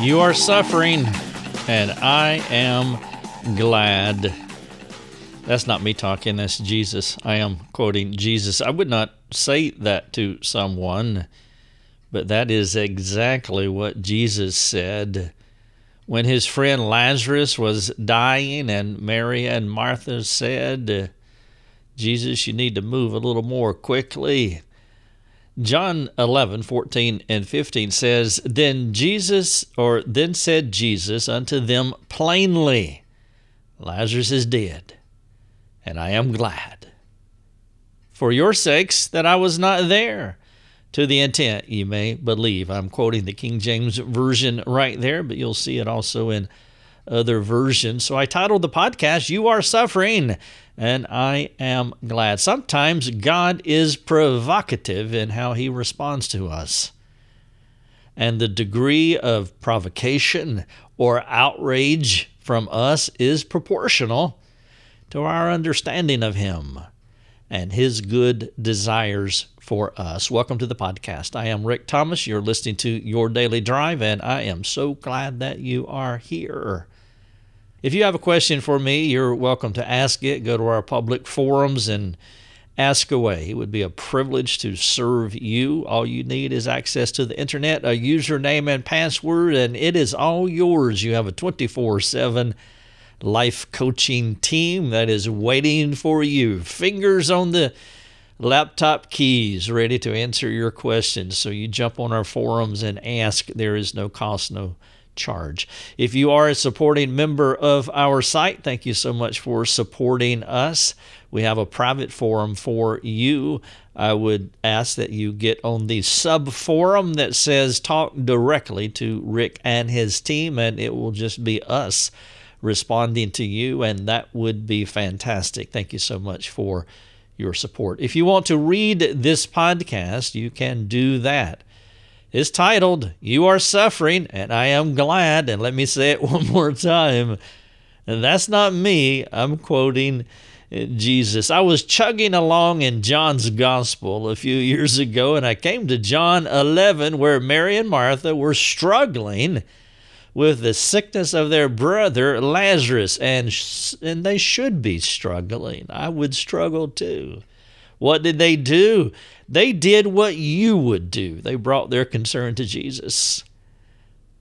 You are suffering, and I am glad. That's not me talking, that's Jesus. I am quoting Jesus. I would not say that to someone, but that is exactly what Jesus said. When his friend Lazarus was dying, and Mary and Martha said, Jesus, you need to move a little more quickly. John 11, 14 and 15 says, Then Jesus, or then said Jesus unto them plainly, Lazarus is dead, and I am glad. For your sakes that I was not there, to the intent ye may believe. I'm quoting the King James Version right there, but you'll see it also in other versions. So I titled the podcast, You Are Suffering, and I am glad. Sometimes God is provocative in how he responds to us. And the degree of provocation or outrage from us is proportional to our understanding of him and his good desires for us. Welcome to the podcast. I am Rick Thomas. You're listening to Your Daily Drive, and I am so glad that you are here. If you have a question for me, you're welcome to ask it. Go to our public forums and ask away. It would be a privilege to serve you. All you need is access to the internet, a username and password, and it is all yours. You have a 24 7 life coaching team that is waiting for you. Fingers on the laptop keys, ready to answer your questions. So you jump on our forums and ask. There is no cost, no charge. If you are a supporting member of our site, thank you so much for supporting us. We have a private forum for you. I would ask that you get on the sub forum that says talk directly to Rick and his team, and it will just be us responding to you, and that would be fantastic. Thank you so much for your support. If you want to read this podcast, you can do that is titled, You Are Suffering, and I Am Glad. And let me say it one more time. And that's not me, I'm quoting eh, Jesus. I was chugging along in John's Gospel a few years ago, and I came to John 11, where Mary and Martha were struggling with the sickness of their brother Lazarus, and, and they should be struggling. I would struggle too. What did they do? They did what you would do. They brought their concern to Jesus.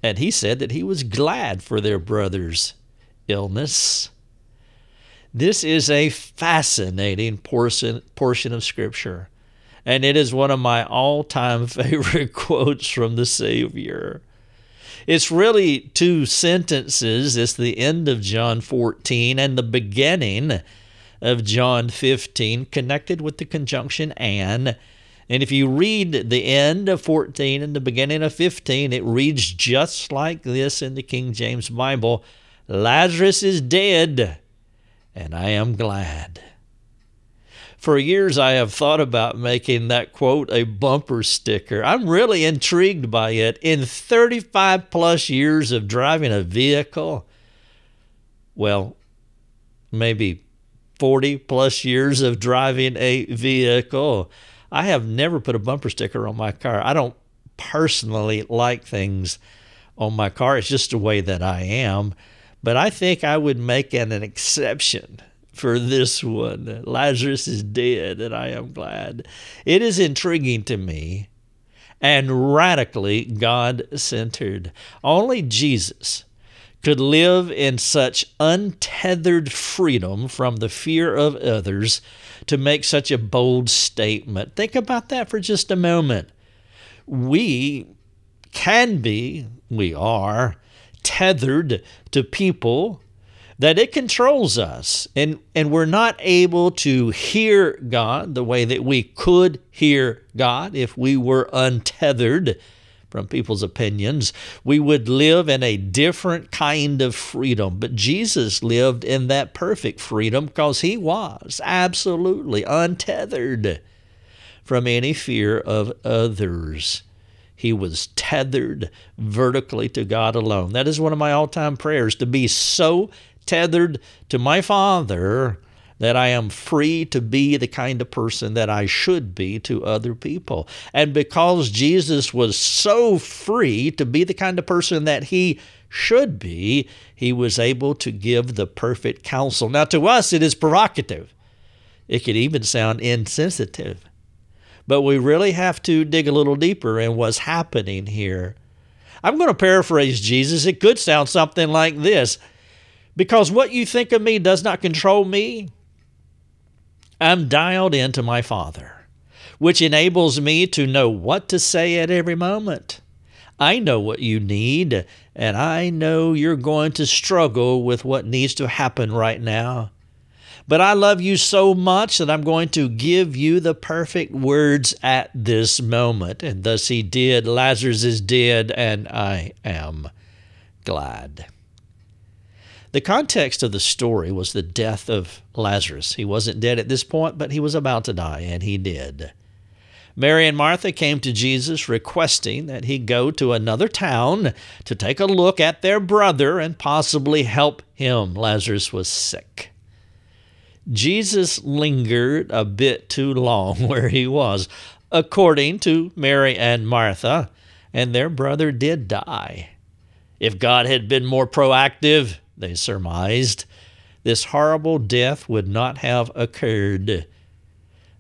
And he said that he was glad for their brother's illness. This is a fascinating portion, portion of Scripture, and it is one of my all time favorite quotes from the Savior. It's really two sentences. It's the end of John 14 and the beginning of John 15 connected with the conjunction and. And if you read the end of 14 and the beginning of 15, it reads just like this in the King James Bible Lazarus is dead, and I am glad. For years, I have thought about making that quote a bumper sticker. I'm really intrigued by it. In 35 plus years of driving a vehicle, well, maybe 40 plus years of driving a vehicle. I have never put a bumper sticker on my car. I don't personally like things on my car. It's just the way that I am. But I think I would make an, an exception for this one. Lazarus is dead, and I am glad. It is intriguing to me and radically God centered. Only Jesus could live in such untethered freedom from the fear of others to make such a bold statement. Think about that for just a moment. We can be, we are, tethered to people that it controls us and and we're not able to hear God the way that we could hear God if we were untethered from people's opinions. We would live in a different kind of freedom. But Jesus lived in that perfect freedom because he was absolutely untethered from any fear of others. He was tethered vertically to God alone. That is one of my all time prayers to be so tethered to my Father that I am free to be the kind of person that I should be to other people. And because Jesus was so free to be the kind of person that he should be, he was able to give the perfect counsel. Now, to us, it is provocative. It could even sound insensitive. But we really have to dig a little deeper in what's happening here. I'm going to paraphrase Jesus. It could sound something like this Because what you think of me does not control me, I'm dialed into my Father, which enables me to know what to say at every moment. I know what you need, and I know you're going to struggle with what needs to happen right now. But I love you so much that I'm going to give you the perfect words at this moment. And thus he did. Lazarus is dead, and I am glad. The context of the story was the death of Lazarus. He wasn't dead at this point, but he was about to die, and he did. Mary and Martha came to Jesus requesting that he go to another town to take a look at their brother and possibly help him. Lazarus was sick. Jesus lingered a bit too long where he was, according to Mary and Martha, and their brother did die. If God had been more proactive, they surmised, this horrible death would not have occurred.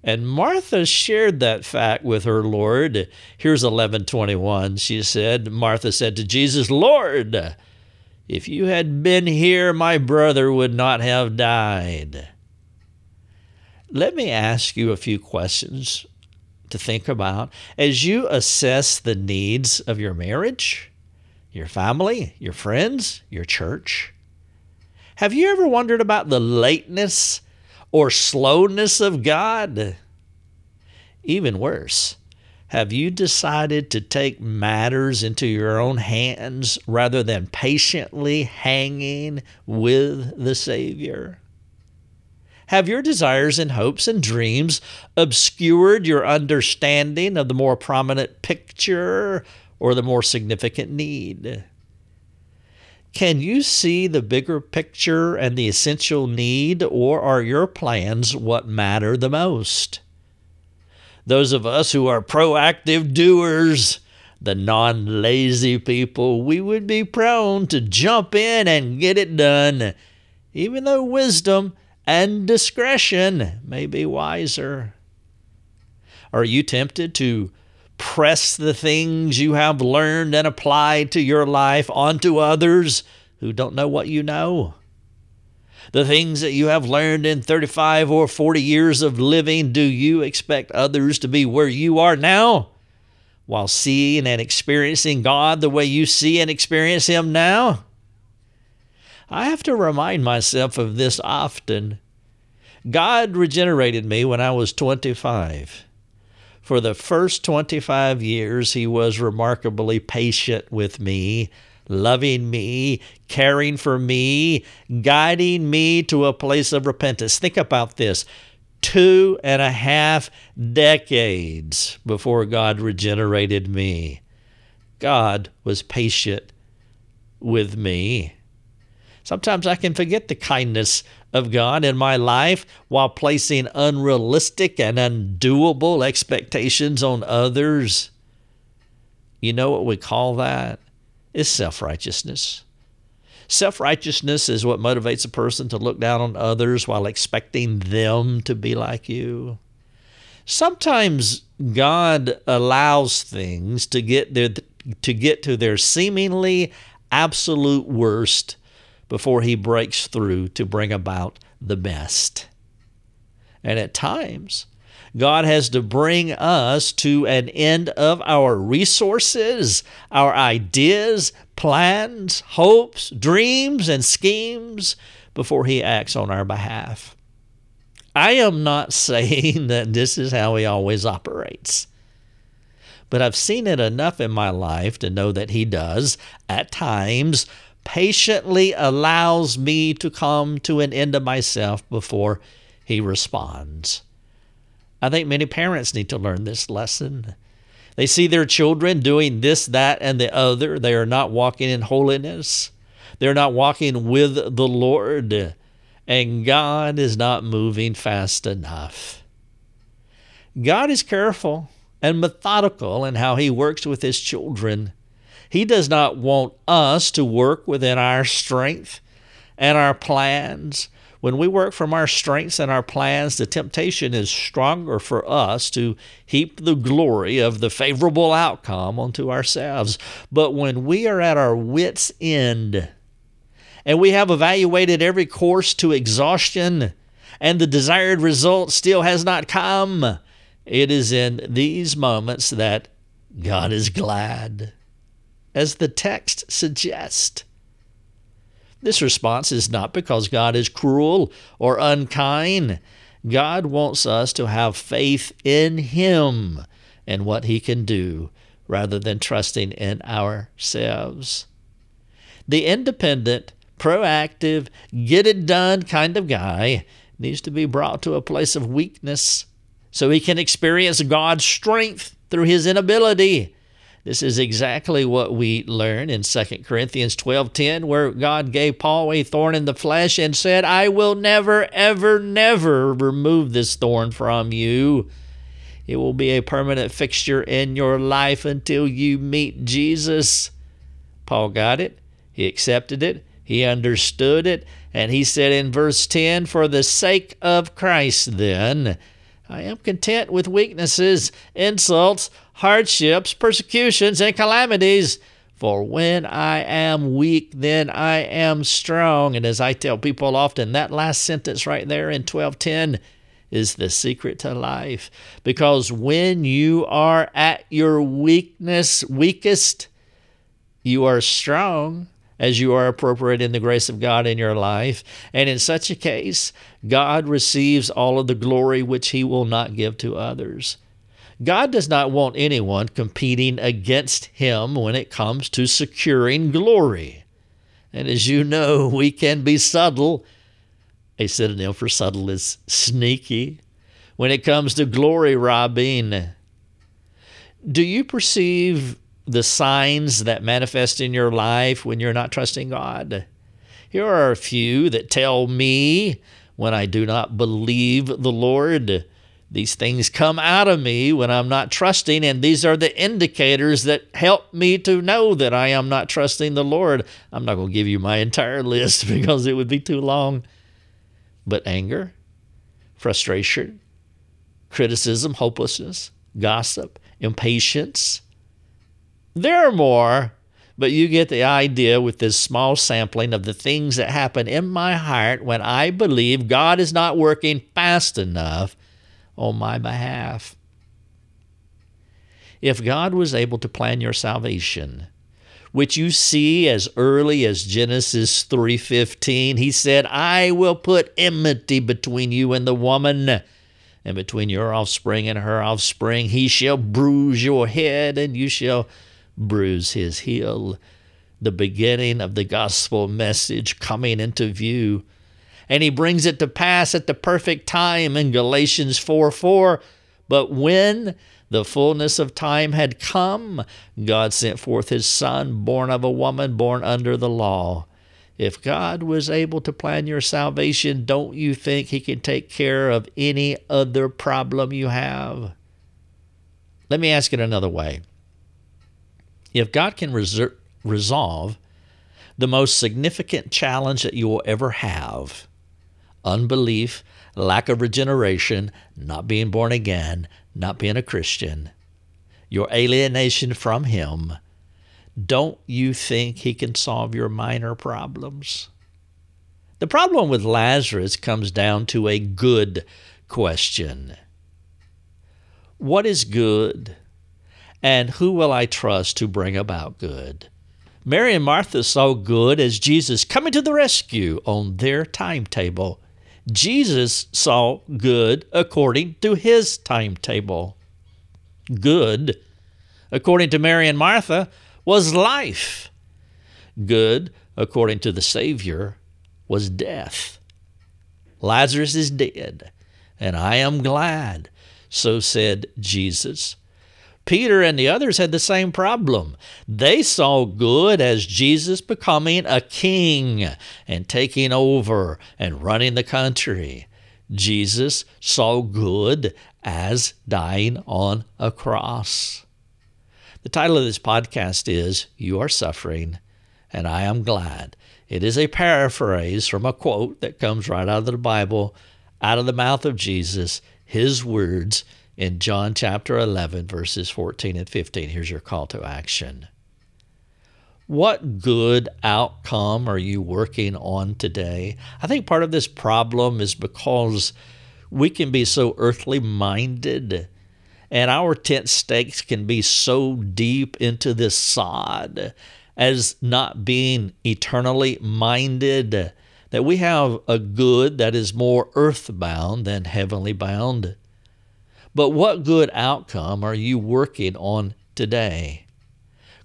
And Martha shared that fact with her Lord. Here's 1121. She said, Martha said to Jesus, Lord, if you had been here, my brother would not have died. Let me ask you a few questions to think about as you assess the needs of your marriage, your family, your friends, your church. Have you ever wondered about the lateness or slowness of God? Even worse, have you decided to take matters into your own hands rather than patiently hanging with the Savior? Have your desires and hopes and dreams obscured your understanding of the more prominent picture or the more significant need? Can you see the bigger picture and the essential need, or are your plans what matter the most? Those of us who are proactive doers, the non lazy people, we would be prone to jump in and get it done, even though wisdom and discretion may be wiser. Are you tempted to press the things you have learned and applied to your life onto others who don't know what you know. The things that you have learned in 35 or 40 years of living, do you expect others to be where you are now? While seeing and experiencing God the way you see and experience Him now? I have to remind myself of this often. God regenerated me when I was 25. For the first 25 years, he was remarkably patient with me, loving me, caring for me, guiding me to a place of repentance. Think about this two and a half decades before God regenerated me. God was patient with me. Sometimes I can forget the kindness of God in my life while placing unrealistic and undoable expectations on others. You know what we call that? It's self righteousness. Self righteousness is what motivates a person to look down on others while expecting them to be like you. Sometimes God allows things to get their, to get to their seemingly absolute worst before he breaks through to bring about the best. And at times, God has to bring us to an end of our resources, our ideas, plans, hopes, dreams, and schemes before He acts on our behalf. I am not saying that this is how He always operates, but I've seen it enough in my life to know that He does, at times, patiently allows me to come to an end of myself before he responds. I think many parents need to learn this lesson. They see their children doing this, that, and the other. They are not walking in holiness. They're not walking with the Lord. and God is not moving fast enough. God is careful and methodical in how He works with His children. He does not want us to work within our strength and our plans. When we work from our strengths and our plans, the temptation is stronger for us to heap the glory of the favorable outcome onto ourselves. But when we are at our wits' end and we have evaluated every course to exhaustion and the desired result still has not come, it is in these moments that God is glad as the text suggests. This response is not because God is cruel or unkind. God wants us to have faith in Him and what He can do rather than trusting in ourselves. The independent, proactive, get it done kind of guy needs to be brought to a place of weakness so he can experience God's strength through his inability. This is exactly what we learn in 2 Corinthians 12:10 where God gave Paul a thorn in the flesh and said, "I will never ever never remove this thorn from you. It will be a permanent fixture in your life until you meet Jesus." Paul got it. He accepted it. He understood it, and he said in verse 10, "For the sake of Christ then, I am content with weaknesses, insults, hardships, persecutions, and calamities. For when I am weak, then I am strong. And as I tell people often, that last sentence right there in 1210 is the secret to life. Because when you are at your weakness, weakest, you are strong as you are appropriate in the grace of God in your life. And in such a case, God receives all of the glory which he will not give to others. God does not want anyone competing against him when it comes to securing glory. And as you know, we can be subtle. A synonym for subtle is sneaky. When it comes to glory robbing, do you perceive the signs that manifest in your life when you're not trusting God. Here are a few that tell me when I do not believe the Lord. These things come out of me when I'm not trusting, and these are the indicators that help me to know that I am not trusting the Lord. I'm not going to give you my entire list because it would be too long. But anger, frustration, criticism, hopelessness, gossip, impatience, there are more, but you get the idea with this small sampling of the things that happen in my heart when I believe God is not working fast enough on my behalf. If God was able to plan your salvation, which you see as early as Genesis 3:15, he said, "I will put enmity between you and the woman, and between your offspring and her offspring. He shall bruise your head, and you shall bruise his heel. The beginning of the gospel message coming into view. And he brings it to pass at the perfect time in Galatians 4 4. But when the fullness of time had come, God sent forth his Son, born of a woman, born under the law. If God was able to plan your salvation, don't you think he can take care of any other problem you have? Let me ask it another way. If God can reser- resolve the most significant challenge that you will ever have unbelief, lack of regeneration, not being born again, not being a Christian, your alienation from Him, don't you think He can solve your minor problems? The problem with Lazarus comes down to a good question. What is good? And who will I trust to bring about good? Mary and Martha saw good as Jesus coming to the rescue on their timetable. Jesus saw good according to his timetable. Good, according to Mary and Martha, was life. Good, according to the Savior, was death. Lazarus is dead, and I am glad, so said Jesus. Peter and the others had the same problem. They saw good as Jesus becoming a king and taking over and running the country. Jesus saw good as dying on a cross. The title of this podcast is You Are Suffering, and I Am Glad. It is a paraphrase from a quote that comes right out of the Bible, out of the mouth of Jesus, his words in John chapter 11, verses 14 and 15. Here's your call to action. What good outcome are you working on today? I think part of this problem is because we can be so earthly minded and our tent stakes can be so deep into this sod as not being eternally minded that we have a good that is more earthbound than heavenly bound. But what good outcome are you working on today?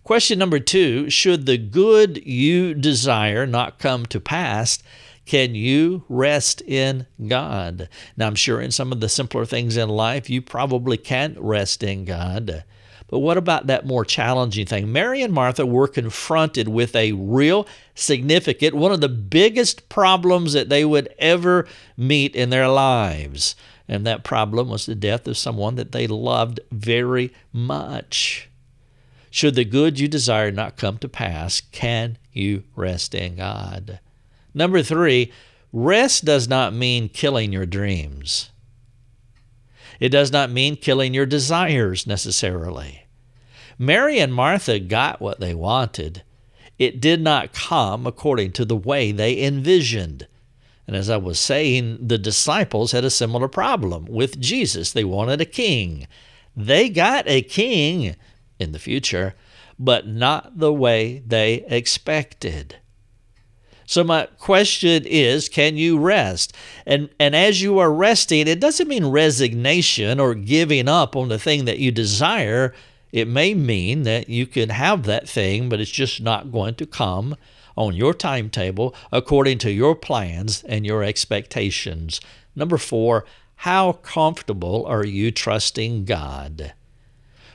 Question number two Should the good you desire not come to pass, can you rest in God? Now, I'm sure in some of the simpler things in life, you probably can't rest in God. But what about that more challenging thing? Mary and Martha were confronted with a real significant, one of the biggest problems that they would ever meet in their lives. And that problem was the death of someone that they loved very much. Should the good you desire not come to pass, can you rest in God? Number three, rest does not mean killing your dreams. It does not mean killing your desires necessarily. Mary and Martha got what they wanted. It did not come according to the way they envisioned. And as I was saying, the disciples had a similar problem with Jesus. They wanted a king. They got a king in the future, but not the way they expected. So my question is, can you rest? And and as you are resting, it doesn't mean resignation or giving up on the thing that you desire. It may mean that you can have that thing, but it's just not going to come on your timetable according to your plans and your expectations. Number four, how comfortable are you trusting God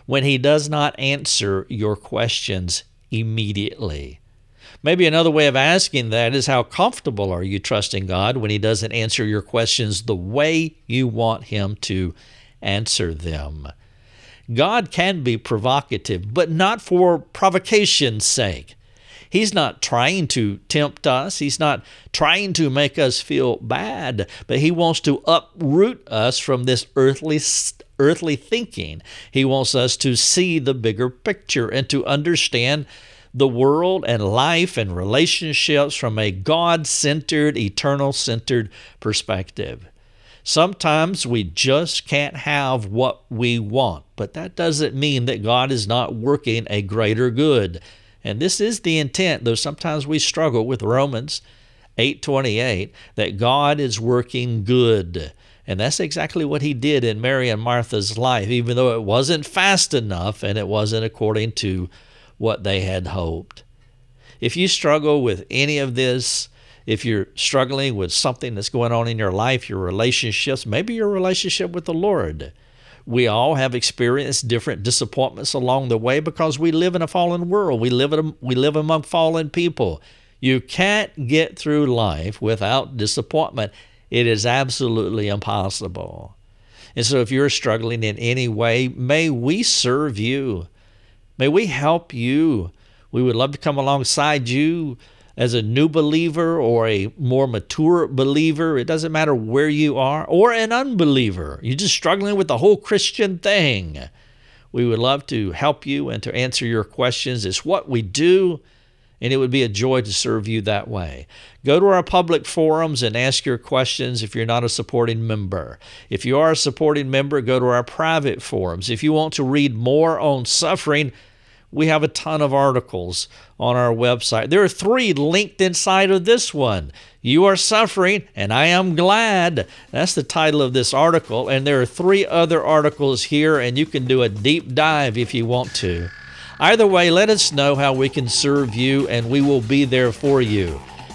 when He does not answer your questions immediately? Maybe another way of asking that is how comfortable are you trusting God when He doesn't answer your questions the way you want Him to answer them? God can be provocative, but not for provocation's sake. He's not trying to tempt us. He's not trying to make us feel bad, but He wants to uproot us from this earthly earthly thinking. He wants us to see the bigger picture and to understand the world and life and relationships from a God centered, eternal centered perspective. Sometimes we just can't have what we want, but that doesn't mean that God is not working a greater good. And this is the intent, though sometimes we struggle with Romans 8:28 that God is working good. And that's exactly what he did in Mary and Martha's life, even though it wasn't fast enough and it wasn't according to what they had hoped. If you struggle with any of this, if you're struggling with something that's going on in your life, your relationships, maybe your relationship with the Lord, we all have experienced different disappointments along the way because we live in a fallen world. We live, in, we live among fallen people. You can't get through life without disappointment. It is absolutely impossible. And so, if you're struggling in any way, may we serve you. May we help you. We would love to come alongside you as a new believer or a more mature believer, it doesn't matter where you are, or an unbeliever, you're just struggling with the whole Christian thing. We would love to help you and to answer your questions. It's what we do, and it would be a joy to serve you that way. Go to our public forums and ask your questions if you're not a supporting member. If you are a supporting member, go to our private forums. If you want to read more on suffering, we have a ton of articles on our website. There are three linked inside of this one. You are suffering, and I am glad. That's the title of this article. And there are three other articles here, and you can do a deep dive if you want to. Either way, let us know how we can serve you, and we will be there for you.